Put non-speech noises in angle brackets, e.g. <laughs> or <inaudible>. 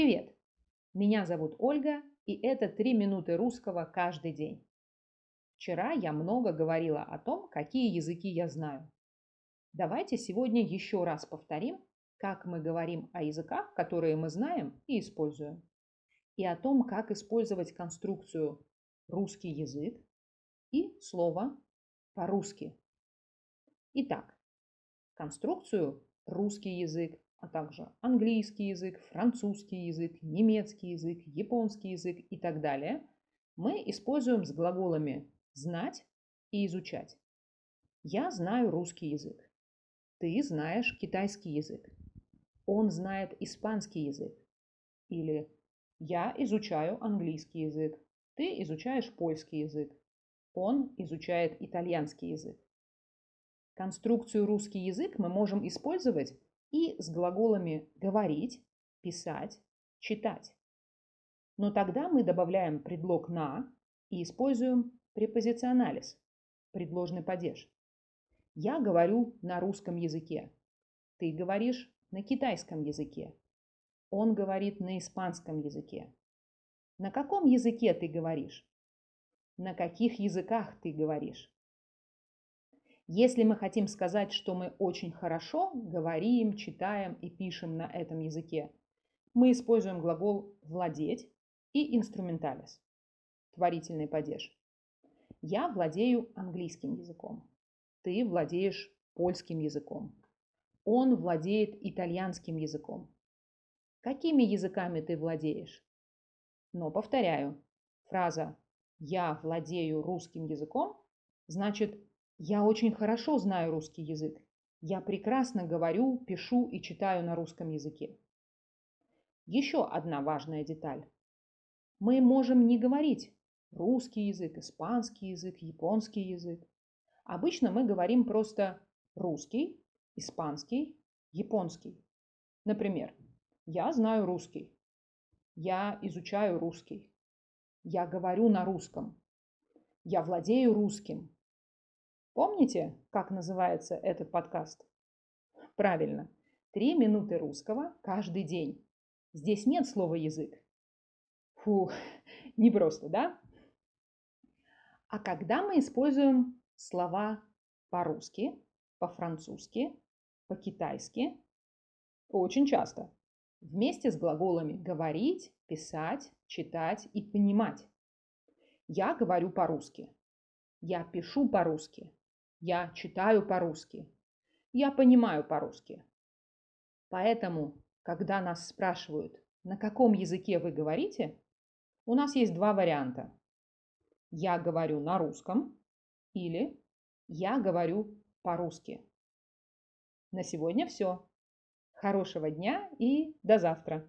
Привет! Меня зовут Ольга, и это три минуты русского каждый день. Вчера я много говорила о том, какие языки я знаю. Давайте сегодня еще раз повторим, как мы говорим о языках, которые мы знаем и используем, и о том, как использовать конструкцию русский язык и слово по-русски. Итак, конструкцию русский язык а также английский язык, французский язык, немецкий язык, японский язык и так далее, мы используем с глаголами «знать» и «изучать». Я знаю русский язык. Ты знаешь китайский язык. Он знает испанский язык. Или я изучаю английский язык. Ты изучаешь польский язык. Он изучает итальянский язык. Конструкцию русский язык мы можем использовать и с глаголами говорить, писать, читать. Но тогда мы добавляем предлог «на» и используем препозиционалис, предложный падеж. Я говорю на русском языке. Ты говоришь на китайском языке. Он говорит на испанском языке. На каком языке ты говоришь? На каких языках ты говоришь? Если мы хотим сказать, что мы очень хорошо говорим, читаем и пишем на этом языке, мы используем глагол «владеть» и инструменталис – творительный падеж. Я владею английским языком. Ты владеешь польским языком. Он владеет итальянским языком. Какими языками ты владеешь? Но повторяю, фраза «я владею русским языком» значит я очень хорошо знаю русский язык. Я прекрасно говорю, пишу и читаю на русском языке. Еще одна важная деталь. Мы можем не говорить русский язык, испанский язык, японский язык. Обычно мы говорим просто русский, испанский, японский. Например, я знаю русский. Я изучаю русский. Я говорю на русском. Я владею русским. Помните, как называется этот подкаст? Правильно. Три минуты русского каждый день. Здесь нет слова язык. Фу, <laughs> непросто, да? А когда мы используем слова по-русски, по-французски, по-китайски? Очень часто. Вместе с глаголами говорить, писать, читать и понимать. Я говорю по-русски. Я пишу по-русски. Я читаю по-русски. Я понимаю по-русски. Поэтому, когда нас спрашивают, на каком языке вы говорите, у нас есть два варианта. Я говорю на русском или я говорю по-русски. На сегодня все. Хорошего дня и до завтра.